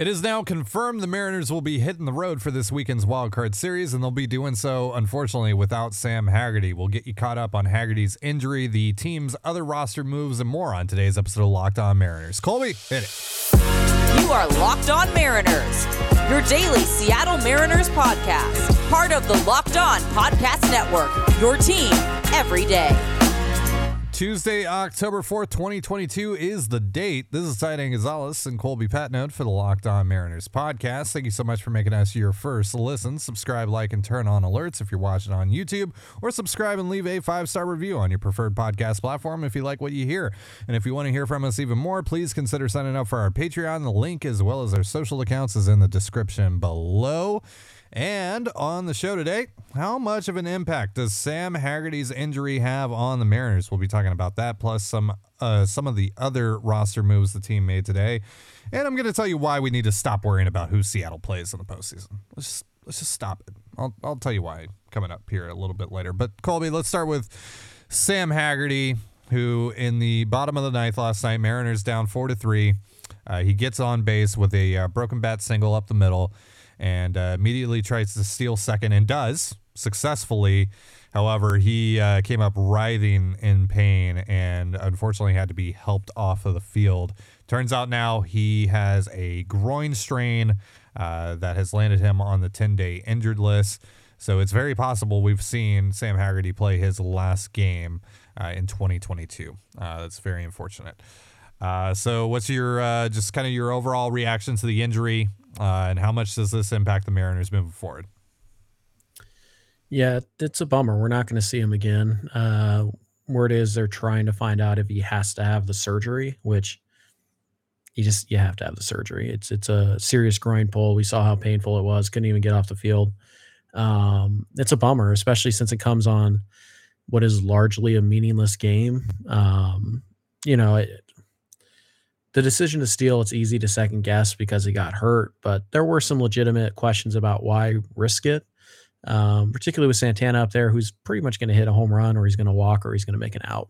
It is now confirmed the Mariners will be hitting the road for this weekend's Wild Card Series, and they'll be doing so, unfortunately, without Sam Haggerty. We'll get you caught up on Haggerty's injury, the team's other roster moves, and more on today's episode of Locked On Mariners. Colby, hit it. You are Locked On Mariners, your daily Seattle Mariners podcast, part of the Locked On Podcast Network, your team every day. Tuesday, October 4th, 2022 is the date. This is Ty Gonzalez and Colby Patnode for the Locked On Mariners podcast. Thank you so much for making us your first listen. Subscribe, like, and turn on alerts if you're watching on YouTube, or subscribe and leave a five star review on your preferred podcast platform if you like what you hear. And if you want to hear from us even more, please consider signing up for our Patreon. The link, as well as our social accounts, is in the description below. And on the show today, how much of an impact does Sam Haggerty's injury have on the Mariners? We'll be talking about that, plus some uh, some of the other roster moves the team made today. And I'm going to tell you why we need to stop worrying about who Seattle plays in the postseason. Let's just, let's just stop it. I'll, I'll tell you why coming up here a little bit later. But Colby, let's start with Sam Haggerty, who in the bottom of the ninth last night, Mariners down four to three. Uh, he gets on base with a uh, broken bat single up the middle and uh, immediately tries to steal second and does successfully. However, he uh, came up writhing in pain and unfortunately had to be helped off of the field. Turns out now he has a groin strain uh, that has landed him on the 10 day injured list. So it's very possible we've seen Sam Haggerty play his last game uh, in 2022. Uh, that's very unfortunate. Uh, so, what's your uh, just kind of your overall reaction to the injury? Uh, and how much does this impact the Mariners moving forward? Yeah, it's a bummer. We're not going to see him again. Uh, word is they're trying to find out if he has to have the surgery, which you just you have to have the surgery. It's it's a serious groin pull. We saw how painful it was. Couldn't even get off the field. Um, it's a bummer, especially since it comes on what is largely a meaningless game. Um, you know, it, the decision to steal, it's easy to second guess because he got hurt, but there were some legitimate questions about why risk it, um, particularly with Santana up there, who's pretty much going to hit a home run or he's going to walk or he's going to make an out.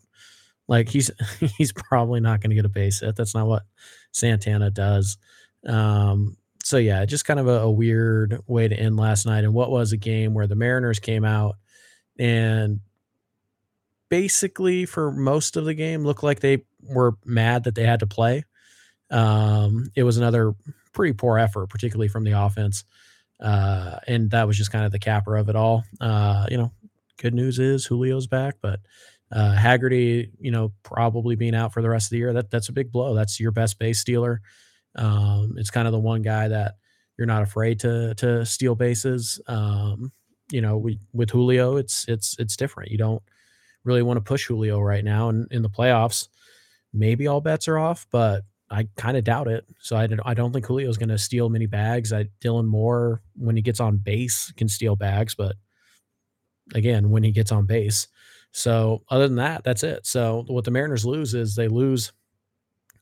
Like he's he's probably not going to get a base hit. That's not what Santana does. Um, so yeah, just kind of a, a weird way to end last night. And what was a game where the Mariners came out and basically for most of the game looked like they were mad that they had to play. Um, it was another pretty poor effort, particularly from the offense. Uh, and that was just kind of the capper of it all. Uh, you know, good news is Julio's back, but uh, Haggerty, you know, probably being out for the rest of the year, that that's a big blow. That's your best base stealer. Um, it's kind of the one guy that you're not afraid to to steal bases. Um, you know, we with Julio, it's it's it's different. You don't really want to push Julio right now, and in the playoffs, maybe all bets are off, but I kind of doubt it. So I, I don't think Julio's going to steal many bags. I, Dylan Moore, when he gets on base, can steal bags, but again, when he gets on base. So other than that, that's it. So what the Mariners lose is they lose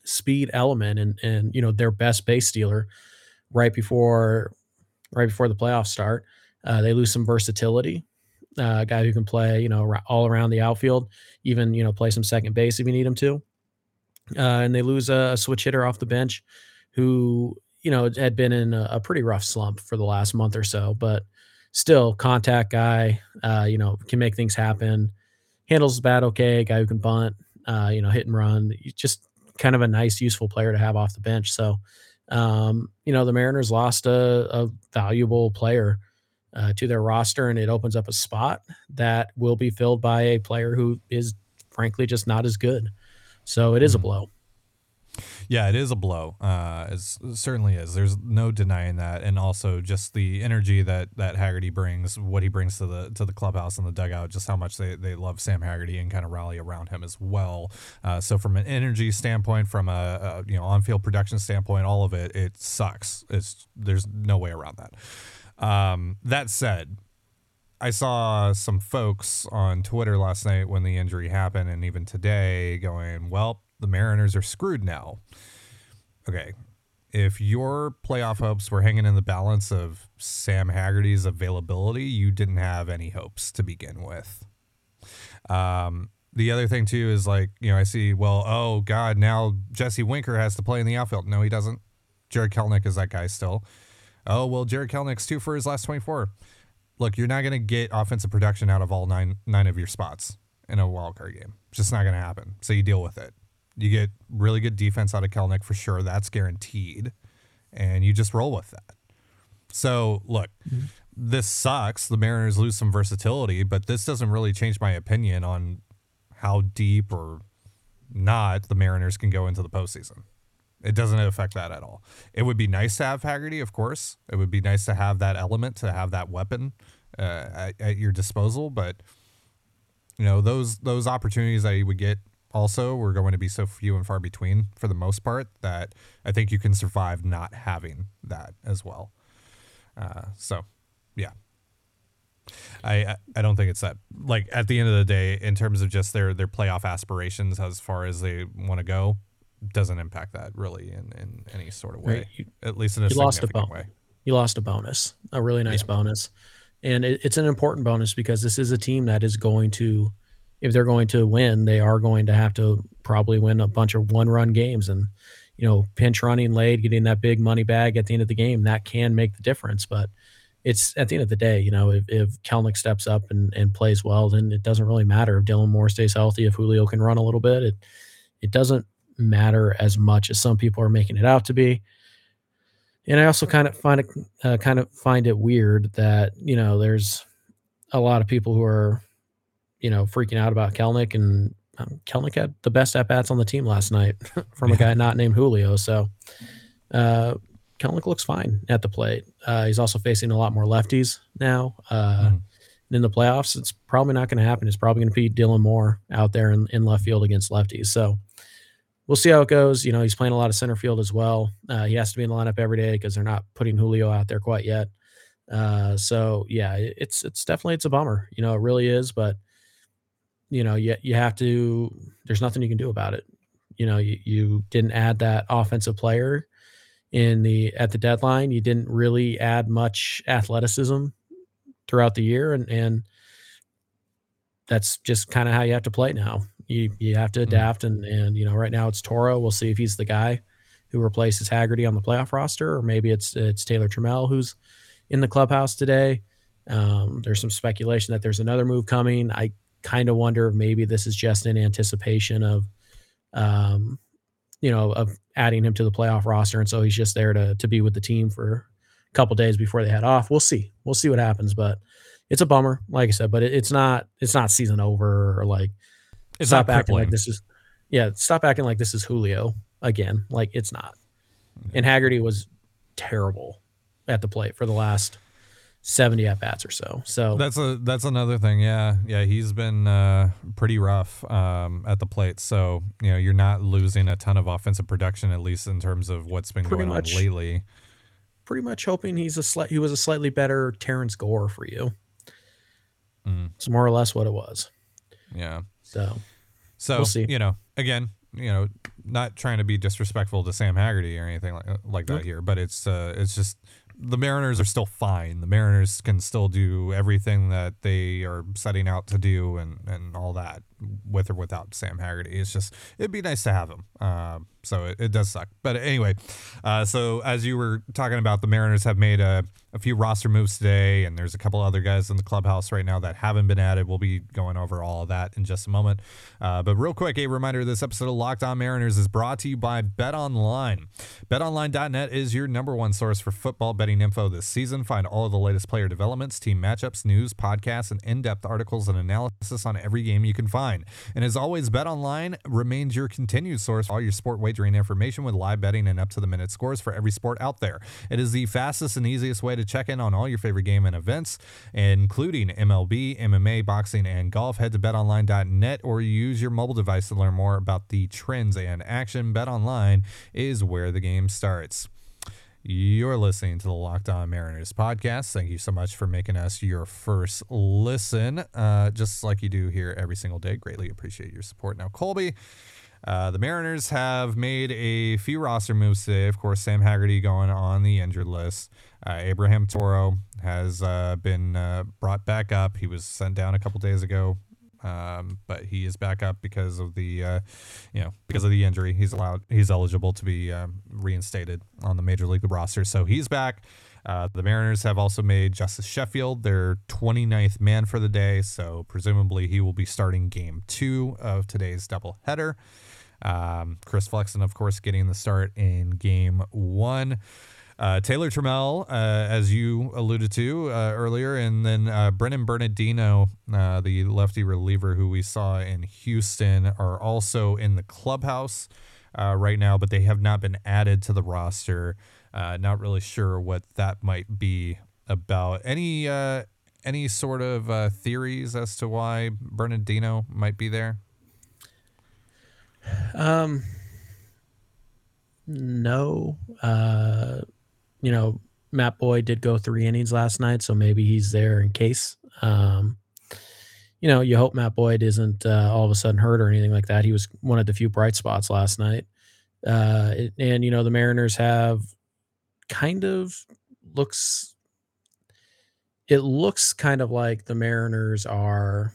speed element and and you know their best base stealer right before right before the playoffs start. Uh, they lose some versatility. Uh, a guy who can play you know all around the outfield, even you know play some second base if you need him to uh, and they lose a, a, switch hitter off the bench who you know had been in a, a, pretty rough slump for the last month or so, but still contact guy. Uh, you know can make things happen. Handles the bat okay. Guy who can bunt. Uh, you know hit and run. Just kind of a nice, useful player to have off the bench. So um, you know the Mariners lost a, a valuable player. Uh, to their roster, and it opens up a spot that will be filled by a player who is frankly just not as good. So it is a mm-hmm. blow. Yeah, it is a blow. Uh, it certainly is. There's no denying that, and also just the energy that that Haggerty brings, what he brings to the to the clubhouse and the dugout, just how much they, they love Sam Haggerty and kind of rally around him as well. Uh, so from an energy standpoint, from a, a you know on field production standpoint, all of it it sucks. It's there's no way around that. Um, that said, I saw some folks on Twitter last night when the injury happened, and even today, going, "Well, the Mariners are screwed now." Okay, if your playoff hopes were hanging in the balance of Sam Haggerty's availability, you didn't have any hopes to begin with. Um, the other thing too is like, you know, I see, well, oh God, now Jesse Winker has to play in the outfield. No, he doesn't. Jarred Kelenic is that guy still. Oh well, Jarred Kelenic's two for his last 24. Look, you're not going to get offensive production out of all nine nine of your spots in a wild card game. It's just not going to happen. So you deal with it. You get really good defense out of Kelenic for sure. That's guaranteed, and you just roll with that. So look, mm-hmm. this sucks. The Mariners lose some versatility, but this doesn't really change my opinion on how deep or not the Mariners can go into the postseason. It doesn't affect that at all. It would be nice to have Haggerty, of course. It would be nice to have that element, to have that weapon uh, at, at, your disposal. But you know those those opportunities that you would get also were going to be so few and far between for the most part that I think you can survive not having that as well. Uh, so, yeah, I I don't think it's that like at the end of the day in terms of just their their playoff aspirations as far as they want to go doesn't impact that really in, in any sort of way right. you, at least in a you lost a bon- way. You lost a bonus, a really nice yeah. bonus, and it, it's an important bonus because this is a team that is going to, if they're going to win, they are going to have to probably win a bunch of one run games and. You know, pinch running late, getting that big money bag at the end of the game, that can make the difference. But it's at the end of the day, you know, if, if Kelenic steps up and, and plays well, then it doesn't really matter if Dylan Moore stays healthy, if Julio can run a little bit. It it doesn't matter as much as some people are making it out to be. And I also kind of find it uh, kind of find it weird that you know there's a lot of people who are you know freaking out about Kelenic and um, Kelenic had the best at bats on the team last night from a guy not named Julio. So uh, Kelenic looks fine at the plate. Uh, he's also facing a lot more lefties now. Uh, mm. In the playoffs, it's probably not going to happen. It's probably going to be Dylan Moore out there in, in left field against lefties. So we'll see how it goes. You know, he's playing a lot of center field as well. Uh, he has to be in the lineup every day because they're not putting Julio out there quite yet. Uh, so yeah, it's it's definitely it's a bummer. You know, it really is. But you know, you you have to. There's nothing you can do about it. You know, you, you didn't add that offensive player in the at the deadline. You didn't really add much athleticism throughout the year, and and that's just kind of how you have to play now. You you have to mm-hmm. adapt, and and you know right now it's Toro. We'll see if he's the guy who replaces Haggerty on the playoff roster, or maybe it's it's Taylor Trammell who's in the clubhouse today. Um, there's some speculation that there's another move coming. I kind of wonder if maybe this is just in anticipation of um, you know, of adding him to the playoff roster, and so he's just there to to be with the team for a couple days before they head off. We'll see. We'll see what happens, but it's a bummer, like I said. But it, it's not it's not season over or like it's stop not acting like this is yeah. Stop acting like this is Julio again. Like it's not. And Haggerty was terrible at the plate for the last 70 at bats or so. So that's a that's another thing. Yeah, yeah, he's been uh, pretty rough um, at the plate. So you know you're not losing a ton of offensive production, at least in terms of what's been going much, on lately. Pretty much hoping he's a slight he was a slightly better Terrence Gore for you. Mm. It's more or less what it was. Yeah. So. So we'll see. you know, again, you know, not trying to be disrespectful to Sam Haggerty or anything like like that here, but it's uh, it's just the Mariners are still fine. The Mariners can still do everything that they are setting out to do and, and all that with or without Sam Haggerty. It's just, it'd be nice to have him. Uh, so it, it, does suck. But anyway, uh, so as you were talking about, the Mariners have made a, a few roster moves today, and there's a couple other guys in the clubhouse right now that haven't been added. We'll be going over all of that in just a moment. Uh, but real quick, a reminder this episode of Locked On Mariners is brought to you by Bet Online. BetOnline.net is your number one source for football betting info this season. Find all of the latest player developments, team matchups, news, podcasts, and in depth articles and analysis on every game you can find. And as always, Bet Online remains your continued source for all your sport wagering information with live betting and up to the minute scores for every sport out there. It is the fastest and easiest way to check in on all your favorite game and events, including MLB, MMA, boxing, and golf. Head to betonline.net or use your mobile device to learn more about the trends and action. Bet Online is where the game starts. You're listening to the Locked On Mariners podcast. Thank you so much for making us your first listen, uh, just like you do here every single day. Greatly appreciate your support. Now, Colby, uh, the Mariners have made a few roster moves today. Of course, Sam Haggerty going on the injured list. Uh, Abraham Toro has uh, been uh, brought back up. He was sent down a couple days ago. Um, but he is back up because of the, uh, you know, because of the injury. He's allowed, he's eligible to be um, reinstated on the major league roster. So he's back. Uh, the Mariners have also made Justus Sheffield their 29th man for the day. So presumably he will be starting game two of today's doubleheader. Um, Chris Flexen, of course, getting the start in game one. Uh, Taylor Trammell, uh, as you alluded to uh, earlier, and then uh, Brennan Bernardino, uh, the lefty reliever who we saw in Houston, are also in the clubhouse uh, right now, but they have not been added to the roster. not really sure what that might be about. Any any sort of theories as to why Bernardino might be there? Um, no. Uh, you know, Matt Boyd did go three innings last night, so maybe he's there in case. Um, you know, you hope Matt Boyd isn't uh, all of a sudden hurt or anything like that. He was one of the few bright spots last night. Uh, and, you know, the Mariners have kind of looks, it looks kind of like the Mariners are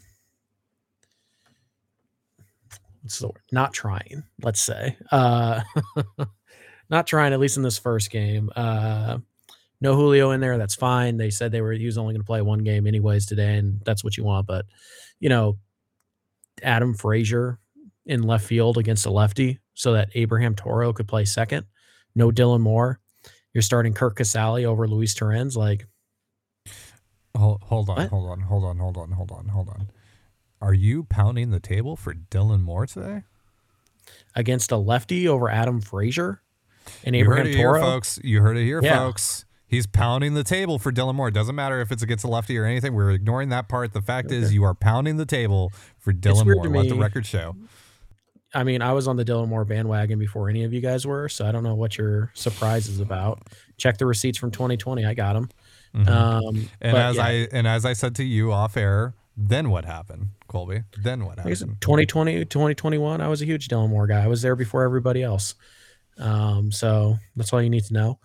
so not trying, let's say. Uh, not trying, at least in this first game. Uh, no Julio in there. That's fine. They said they were he was only going to play one game anyways today, and that's what you want. But you know, Adam Frazier in left field against a lefty, so that Abraham Toro could play second. No Dylan Moore. You're starting Curt Casali over Luis Torrens. Like, hold, hold on, what? hold on, hold on, hold on, hold on, hold on. Are you pounding the table for Dylan Moore today? Against a lefty over Adam Frazier and Abraham you heard it Toro? Here, folks. You heard it here, yeah. folks. He's pounding the table for Dylan Moore. It Doesn't matter if it's against a lefty or anything. We're ignoring that part. The fact okay. is, you are pounding the table for Dylan Moore. Let the record show. I mean, I was on the Dylan Moore bandwagon before any of you guys were, so I don't know what your surprise is about. Check the receipts from 2020. I got them. Mm-hmm. Um, and as yeah. I and as I said to you off air, then what happened, Colby? Then what happened? 2020, 2021, I was a huge Dylan Moore guy. I was there before everybody else. Um, so that's all you need to know.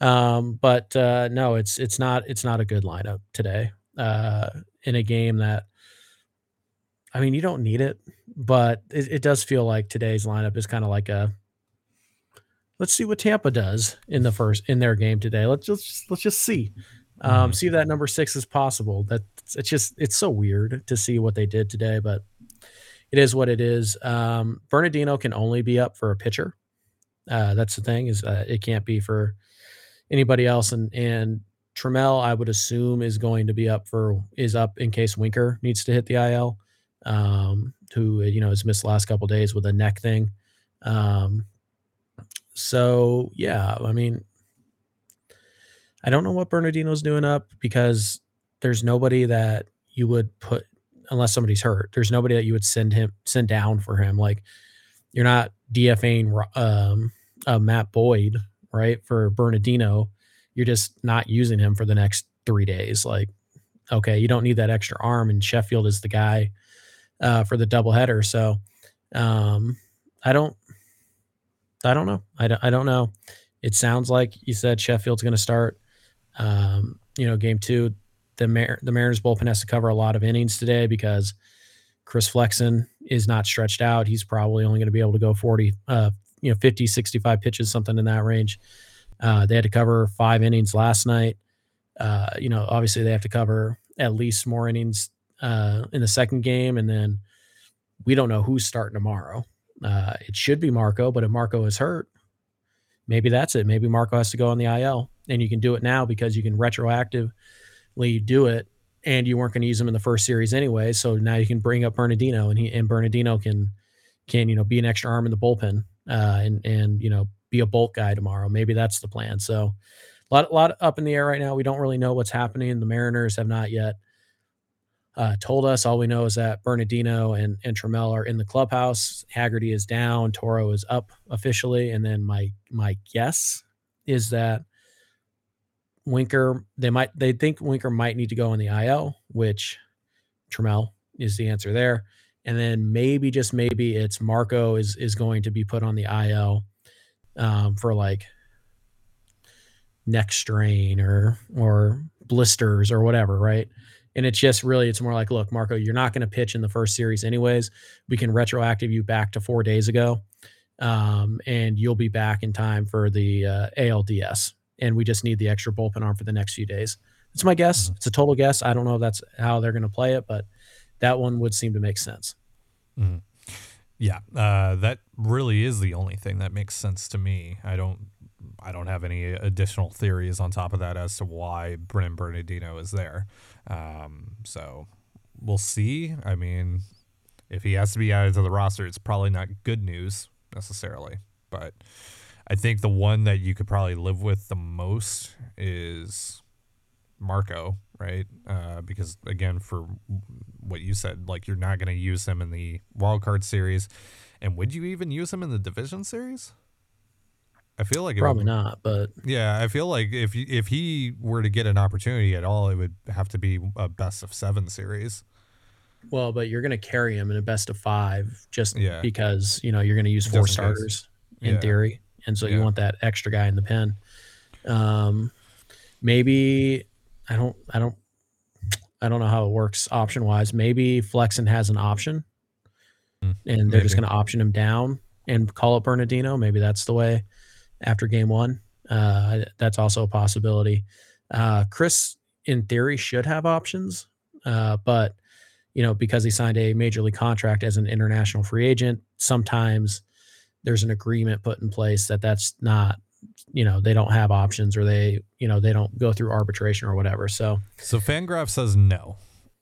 Um, but uh, no, it's it's not it's not a good lineup today. Uh, in a game that I mean, you don't need it, but it, it does feel like today's lineup is kind of like a let's see what Tampa does in the first in their game today. Let's just let's just see. Um, mm-hmm. see if that number six is possible. That it's just it's so weird to see what they did today, but it is what it is. Um, Bernardino can only be up for a pitcher. Uh, that's the thing is uh, it can't be for anybody else. And and Trammell, I would assume, is going to be up for is up in case Winker needs to hit the IL. Um, who you know has missed the last couple days with a neck thing. Um, so yeah, I mean, I don't know what Bernardino's doing up because there's nobody that you would put unless somebody's hurt. There's nobody that you would send him send down for him. Like you're not DFAing um, uh, Matt Boyd right for Bernardino. You're just not using him for the next three days. Like okay, you don't need that extra arm, and Sheffield is the guy uh, for the doubleheader. So um, I don't I don't know. I don't, I don't know. It sounds like you said Sheffield's going to start. Um, you know, game two, the Mar- the Mariners bullpen has to cover a lot of innings today because Chris Flexen is not stretched out. He's probably only going to be able to go 40, uh, you know, 50, 65 pitches, something in that range. Uh, they had to cover five innings last night. Uh, you know, obviously they have to cover at least more innings uh, in the second game, and then we don't know who's starting tomorrow. Uh, it should be Marco, but if Marco is hurt, maybe that's it. Maybe Marco has to go on the IL, and you can do it now because you can retroactively do it and you weren't going to use him in the first series anyway. So now you can bring up Bernardino and he and Bernardino can can you know be an extra arm in the bullpen uh, and and you know be a bulk guy tomorrow. Maybe that's the plan. So a lot a lot up in the air right now. We don't really know what's happening. The Mariners have not yet uh, told us. All we know is that Bernardino and and Trammell are in the clubhouse. Haggerty is down. Toro is up officially, and then my my guess is that Winker, they might they think Winker might need to go in the IL, which Trammell is the answer there. And then maybe just maybe it's Marco is is going to be put on the IL um, for like neck strain or or blisters or whatever, right? And it's just really, it's more like, look, Marco, you're not going to pitch in the first series anyways. We can retroactive you back to four days ago, um, and you'll be back in time for the uh, ALDS. And we just need the extra bullpen arm for the next few days. It's my guess. Mm-hmm. It's a total guess. I don't know if that's how they're going to play it, but that one would seem to make sense. Mhm. Yeah, uh, that really is the only thing that makes sense to me. I don't, I don't have any additional theories on top of that as to why Brennan Bernardino is there. Um, so we'll see. I mean, if he has to be added to the roster, it's probably not good news necessarily. But I think the one that you could probably live with the most is Marco, right? Uh, because again, for what you said, like you're not going to use him in the wild card series, and would you even use him in the division series? I feel like it Probably would, not, but Yeah, I feel like if if he were to get an opportunity at all, it would have to be a best of seven series. well, but you're going to carry him in a best of five just Yeah. because you know you're going to use four Just starters in Yeah. theory, and so you want that extra guy in the pen. Um, maybe I don't, I don't, I don't know how it works option wise. Maybe Flexen has an option, Hmm, and they're just going to option him down and call it Bernardino. Maybe that's the way after game one. Uh, that's also a possibility. Uh, Chris, in theory, should have options, uh, but you know, because he signed a major league contract as an international free agent, sometimes there's an agreement put in place that that's not, you know, they don't have options or they, you know, they don't go through arbitration or whatever. So, So Fangraph says no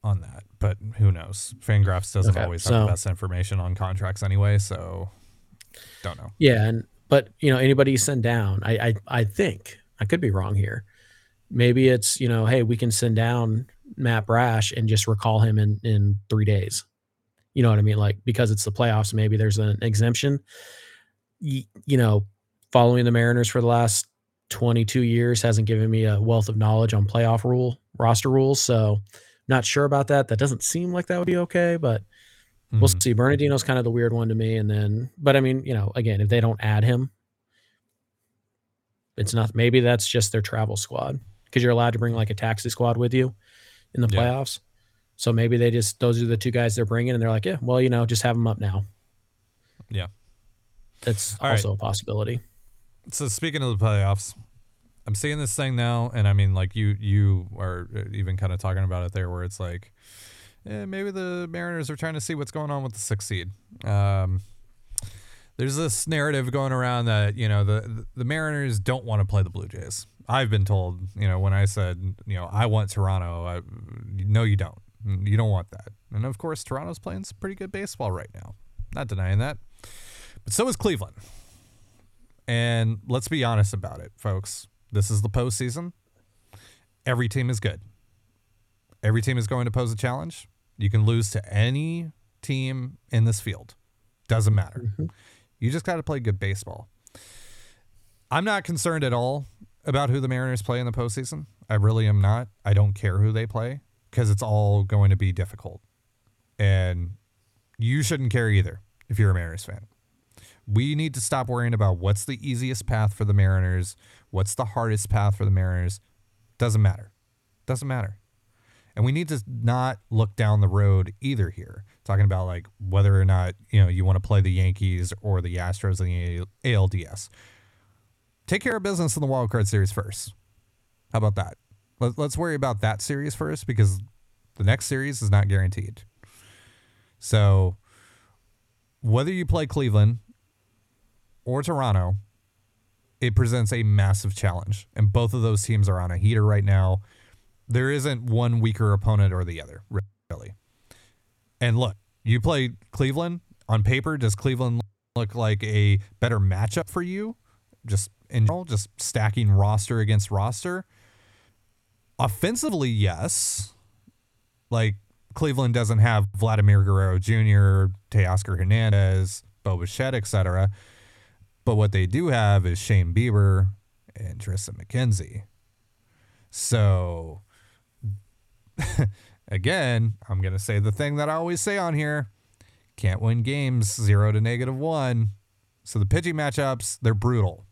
on that, but who knows? Fangraphs doesn't Okay, always have so- the best information on contracts anyway, so don't know. yeah. And, but, you know, anybody you send down, I, I, I think I could be wrong here. Maybe it's, you know, hey, we can send down Matt Brash and just recall him in, in three days. You know what I mean? Like, because it's the playoffs, maybe there's an exemption. You, you know, following the Mariners for the last 22 years hasn't given me a wealth of knowledge on playoff rule roster rules. So, not sure about that. That doesn't seem like that would be okay, but we'll Mhm. see. Bernardino's kind of the weird one to me. And then, but I mean, you know, again, if they don't add him, it's not, maybe that's just their travel squad because you're allowed to bring like a taxi squad with you in the Yeah. playoffs. So maybe they just, those are the two guys they're bringing and they're like, yeah, well, you know, just have them up now. Yeah. That's All right. also a possibility. So speaking of the playoffs, I'm seeing this thing now, and I mean, like you, you are even kind of talking about it there, where it's like, eh, maybe the Mariners are trying to see what's going on with the sixth seed. Um, there's this narrative going around that you know the the Mariners don't want to play the Blue Jays. I've been told, you know, when I said, you know, I want Toronto, I, no, you don't. You don't want that. And of course, Toronto's playing some pretty good baseball right now. Not denying that. But so is Cleveland. And let's be honest about it, folks. This is the postseason. Every team is good. Every team is going to pose a challenge. You can lose to any team in this field. Doesn't matter. Mm-hmm. You just got to play good baseball. I'm not concerned at all about who the Mariners play in the postseason. I really am not. I don't care who they play because it's all going to be difficult. And you shouldn't care either if you're a Mariners fan. We need to stop worrying about what's the easiest path for the Mariners, what's the hardest path for the Mariners. Doesn't matter. Doesn't matter. And we need to not look down the road either here, talking about like whether or not, you know, you want to play the Yankees or the Astros in the ALDS. Take care of business in the wild card series first. How about that? Let, let's worry about that series first because the next series is not guaranteed. So, whether you play Cleveland or Toronto, it presents a massive challenge. And both of those teams are on a heater right now. There isn't one weaker opponent or the other, really. And look, you play Cleveland on paper. Does Cleveland look like a better matchup for you? Just in general, just stacking roster against roster. Offensively, yes. Like Cleveland doesn't have Vladimir Guerrero Jr., Teoscar Hernandez, Bo Bichette, etc. But what they do have is Shane Bieber and Triston McKenzie. So, again, I'm going to say the thing that I always say on here can't win games zero to negative one. So, the pitching matchups, they're brutal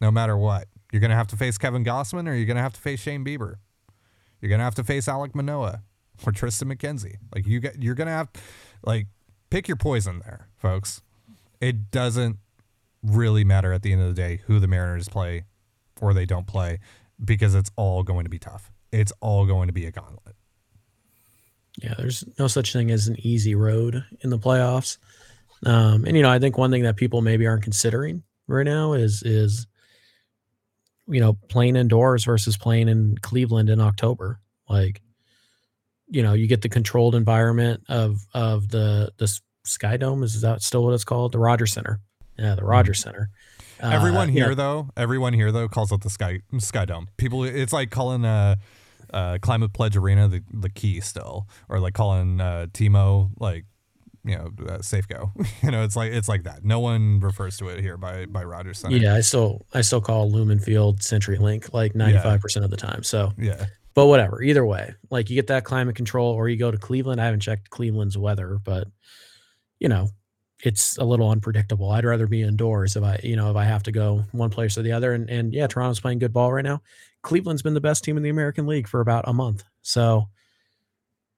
no matter what. You're going to have to face Kevin Gausman or you're going to have to face Shane Bieber. You're going to have to face Alek Manoah. or Triston McKenzie. Like you get, you're gonna have, like, pick your poison there, folks. It doesn't really matter at the end of the day who the Mariners play or they don't play because it's all going to be tough. It's all going to be a gauntlet. Yeah, there's no such thing as an easy road in the playoffs. Um, and you know, I think one thing that people maybe aren't considering right now is is you know playing indoors versus playing in Cleveland in October. Like, you know, you get the controlled environment of of the the Sky Dome. Is that still what it's called? The Rogers Center. Yeah, the Rogers Center. Uh, everyone here yeah. though, everyone here though calls it the Sky Sky Dome. People, it's like calling uh, uh Climate Pledge Arena the the key still, or like calling uh, Timo like you know uh, Safeco. you know, it's like it's like that. No one refers to it here by by Rogers Center. Yeah, I still I still call Lumen Field CenturyLink like ninety five percent of the time. So yeah. But whatever, either way, like you get that climate control, or you go to Cleveland. I haven't checked Cleveland's weather, but you know, it's a little unpredictable. I'd rather be indoors if I, you know, if I have to go one place or the other. And and yeah, Toronto's playing good ball right now. Cleveland's been the best team in the American League for about a month. So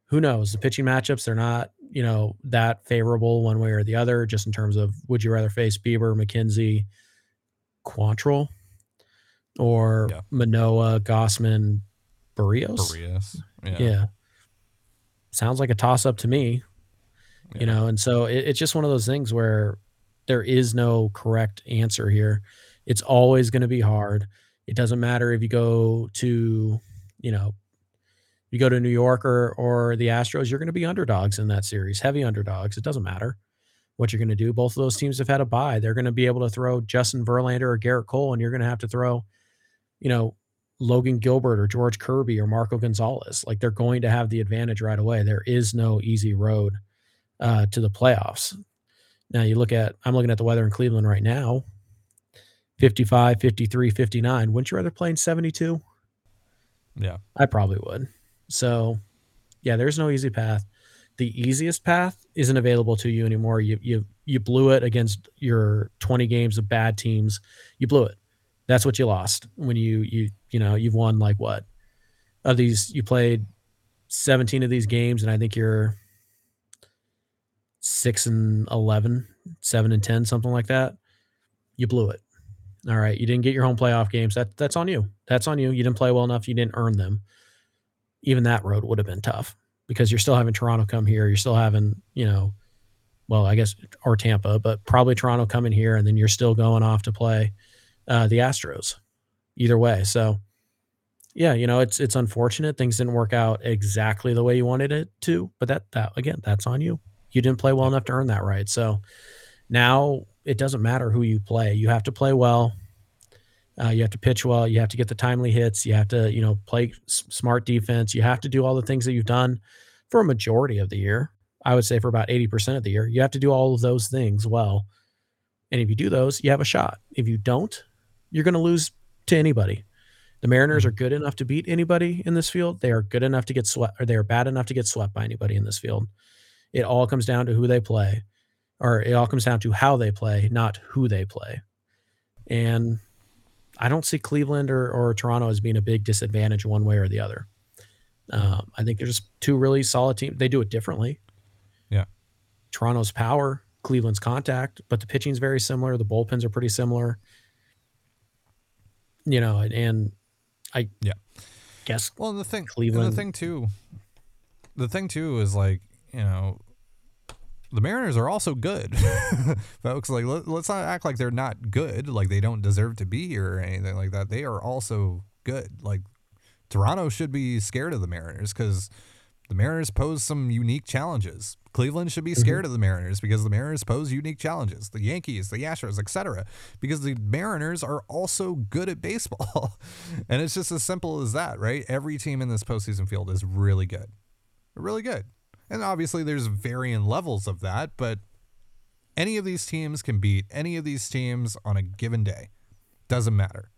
who knows? The pitching matchups, they're not, you know, that favorable one way or the other, just in terms of would you rather face Bieber, McKenzie, Quantrill, or yeah. Manoah, Gausman, Barrios? Berrios. Yeah. yeah. Sounds like a toss up to me yeah. you know and so it, it's just one of those things where there is no correct answer here. It's always going to be hard. It doesn't matter if you go to you know you go to new york or, or the astros you're going to be underdogs in that series heavy underdogs. It doesn't matter what you're going to do. Both of those teams have had a bye. They're going to be able to throw justin verlander or gerrit cole and you're going to have to throw you know logan gilbert or george kirby or marco gonzalez. Like they're going to have the advantage right away. There is no easy road uh, to the playoffs. Now you look at, I'm looking at the weather in Cleveland right now 55, 53, 59. Wouldn't you rather play in 72? Yeah. I probably would. So, yeah, there's no easy path. The easiest path isn't available to you anymore. You you you blew it against your 20 games of bad teams. You blew it. That's what you lost when you you you know, you've won like what? Of these you played 17 of these games and I think you're six and 11, seven and 10, something like that, you blew it. All right. You didn't get your home playoff games. That, that's on you. That's on you. You didn't play well enough. You didn't earn them. Even that road would have been tough because you're still having Toronto come here. You're still having, you know, well, I guess, or Tampa, but probably Toronto coming here. And then you're still going off to play uh, the Astros either way. So, yeah, you know, it's it's unfortunate things didn't work out exactly the way you wanted it to, but that that again, that's on you. You didn't play well enough to earn that right. So now it doesn't matter who you play. You have to play well. Uh, you have to pitch well. You have to get the timely hits. You have to, you know, play s- smart defense. You have to do all the things that you've done for a majority of the year. I would say for about 80% of the year. You have to do all of those things well. And if you do those, you have a shot. If you don't, you're going to lose to anybody. The Mariners mm-hmm. are good enough to beat anybody in this field. They are good enough to get swept, or they are bad enough to get swept by anybody in this field. It all comes down to who they play, or it all comes down to how they play, not who they play. And I don't see Cleveland or, or Toronto as being a big disadvantage one way or the other. Um, I think they're just two really solid teams. They do it differently. Yeah. Toronto's power, Cleveland's contact, but the pitching's very similar. The bullpens are pretty similar. You know, and I yeah guess well the thing Cleveland the thing too the thing too is like you know, the Mariners are also good, folks. Like, let, us not act like they're not good, like they don't deserve to be here or anything like that. They are also good. Like, Toronto should be scared of the Mariners because the Mariners pose some unique challenges. Cleveland should be mm-hmm. scared mm-hmm. of the Mariners because the Mariners pose unique challenges. The Yankees, the Astros, etc. Because the Mariners are also good at baseball, and it's just as simple as that, right? Every team in this postseason field is really good, really good. And obviously, there's varying levels of that, but any of these teams can beat any of these teams on a given day. Doesn't matter.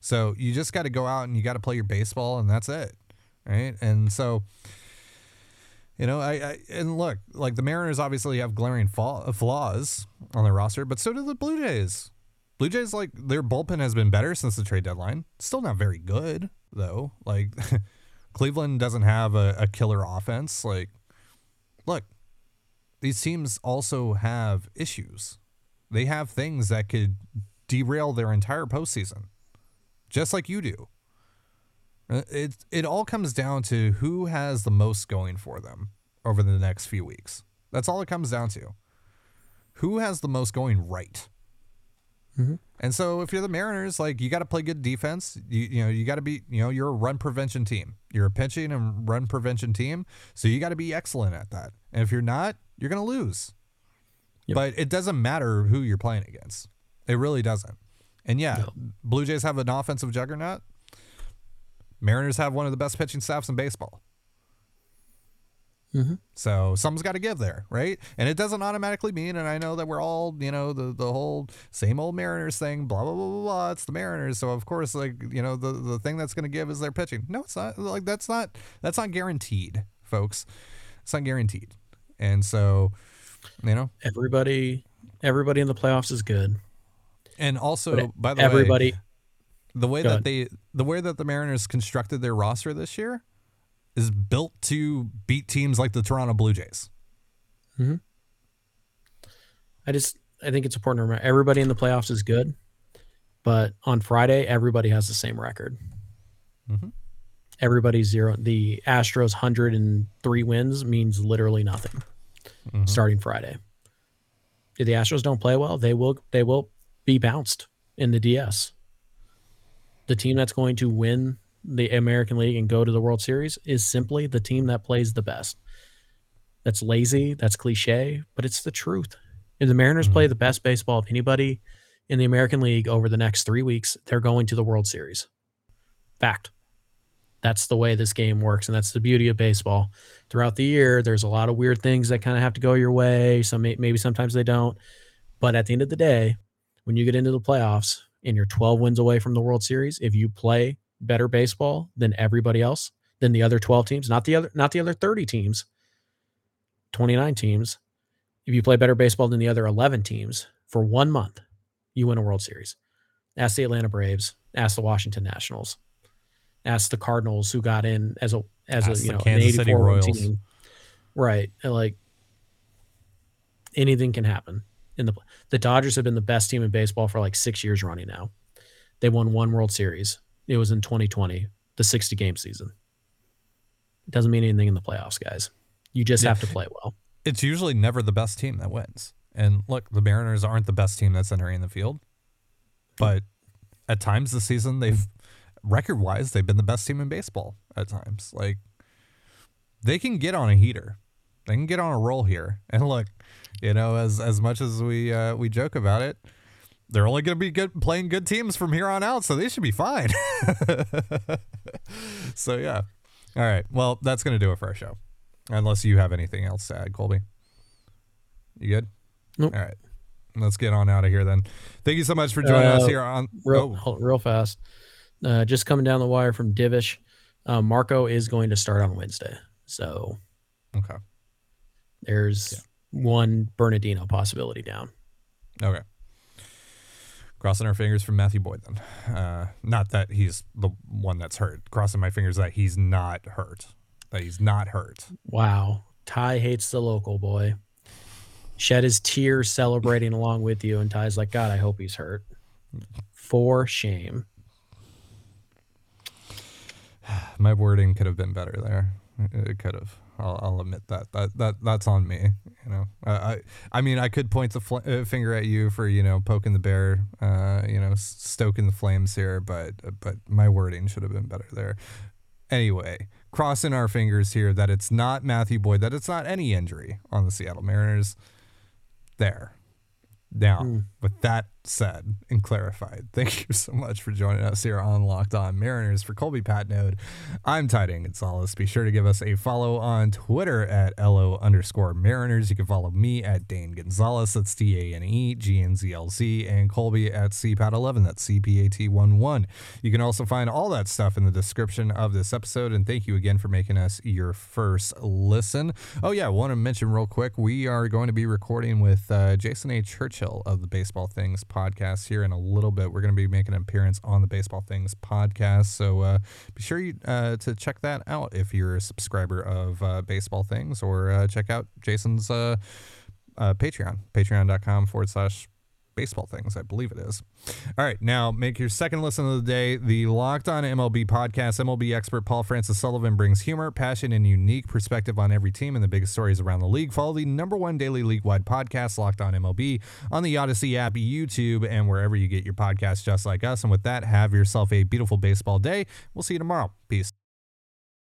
So you just got to go out and you got to play your baseball, and that's it, right? And so, you know, I, I and look, like the Mariners obviously have glaring flaws on their roster, but so do the Blue Jays. Blue Jays, like their bullpen has been better since the trade deadline. Still not very good though. Like Cleveland doesn't have a, a killer offense. Like, look, these teams also have issues. They have things that could derail their entire postseason, just like you do. Uh, It it all comes down to who has the most going for them over the next few weeks. That's all it comes down to. Who has the most going right? Mm-hmm. And so if you're the Mariners, like you got to play good defense. You you know you got to be you know you're a run prevention team. You're a pitching and run prevention team. So you got to be excellent at that. And if you're not, you're gonna lose. Yep. But it doesn't matter who you're playing against. It really doesn't. And yeah, Blue Jays have an offensive juggernaut. Mariners have one of the best pitching staffs in baseball. Mm-hmm. So something's got to give there, right? And it doesn't automatically mean, and I know that we're all, you know, the the whole same old Mariners thing, blah blah blah blah blah. It's the Mariners, so of course, like you know, the the thing that's going to give is their pitching. No, it's not. Like that's not that's not guaranteed, folks. It's not guaranteed, and so, you know, Everybody, everybody in the playoffs is good. and also But by the way, everybody, the way that ahead. they the way that the Mariners constructed their roster this year is built to beat teams like the Toronto Blue Jays. I just I think it's important to remember everybody in the playoffs is good, but on Friday everybody has the same record. Mhm. Everybody's zero. The Astros hundred and three wins means literally nothing Mhm. starting Friday. If the Astros don't play well, they will they will be bounced in the DS. The team that's going to win the American League and go to the World Series is simply the team that plays the best. That's lazy, that's cliche, but it's the truth. If the Mariners play mm-hmm. the best baseball of anybody in the American League over the next three weeks, they're going to the World Series. Fact. That's the way this game works, and that's the beauty of baseball. Throughout the year, there's a lot of weird things that kind of have to go your way. Some maybe sometimes they don't, but at the end of the day, when you get into the playoffs and you're 12 wins away from the World Series, if you play better baseball than everybody else, than the other 12 teams, not the other not the other 30 teams, 29 teams, if you play better baseball than the other 11 teams for one month, you win a World Series. Ask the Atlanta Braves, ask the Washington Nationals, ask the Cardinals who got in as a as Ask a you know an 84 win Royals. team. Right. Like anything can happen in the the Dodgers have been the best team in baseball for like 6 years running now. They won one World Series. It was in 2020, the 60 game season. It doesn't mean anything in the playoffs, guys. You just Yeah. have to play well. it's usually never the best team that wins. And look, the Mariners aren't the best team that's entering the field, but at times this season they've record wise they've been the best team in baseball at times. Like they can get on a heater, they can get on a roll here. And look, you know, as as much as we uh, we joke about it, they're only going to be good playing good teams from here on out, so they should be fine. so yeah, all right. Well, that's going to do it for our show. Unless you have anything else to add, Colby. You good? Nope. All right. Let's get on out of here then. Thank you so much for joining us Uh, here on. real, oh, real fast. Uh, just coming down the wire from Divish. Uh, Marco is going to start on Wednesday. So okay. there's one Bernardino possibility down. Okay. Crossing our fingers for Matthew Boyd then. Uh, not that he's the one that's hurt. Crossing my fingers that he's not hurt. That he's not hurt. Wow. Ty hates the local boy. Shed his tears celebrating along with you. And Ty's like, God, I hope he's hurt. For shame. My wording could have been better there. It could have. I'll, I'll admit that. That that that's on me. You know, I I, mean, I could point the fl- uh, finger at you for you know poking the bear, uh, you know, stoking the flames here, but but my wording should have been better there. Anyway, crossing our fingers here that it's not Matthew Boyd, that it's not any injury on the Seattle Mariners. There. Now, with that said and clarified, thank you so much for joining us here on Locked On Mariners. For Colby Patnode, I'm Ty Dane Gonzalez. Be sure to give us a follow on Twitter at LO underscore Mariners. You can follow me at Dane Gonzalez. That's D A N E G N Z L Z. And Colby at CPAT11. That's CPAT11. You can also find all that stuff in the description of this episode. And thank you again for making us your first listen. Oh, yeah. I want to mention real quick we are going to be recording with uh, Jason A. Churchill of the Baseball. Baseball Things podcast here in a little bit. We're going to be making an appearance on the Baseball Things podcast, so uh, be sure you uh, to check that out if you're a subscriber of uh, Baseball Things, or uh, check out Jason's uh, uh, Patreon, patreon.com forward slash baseball things, I believe it is. All right, now make your second listen of the day the Locked On MLB podcast. MLB expert Paul Francis Sullivan brings humor, passion, and unique perspective on every team and the biggest stories around the league. Follow the number one daily league wide podcast, Locked On MLB, on the Odyssey app, YouTube, and wherever you get your podcasts, just like us. And with that, have yourself a beautiful baseball day. We'll see you tomorrow. Peace.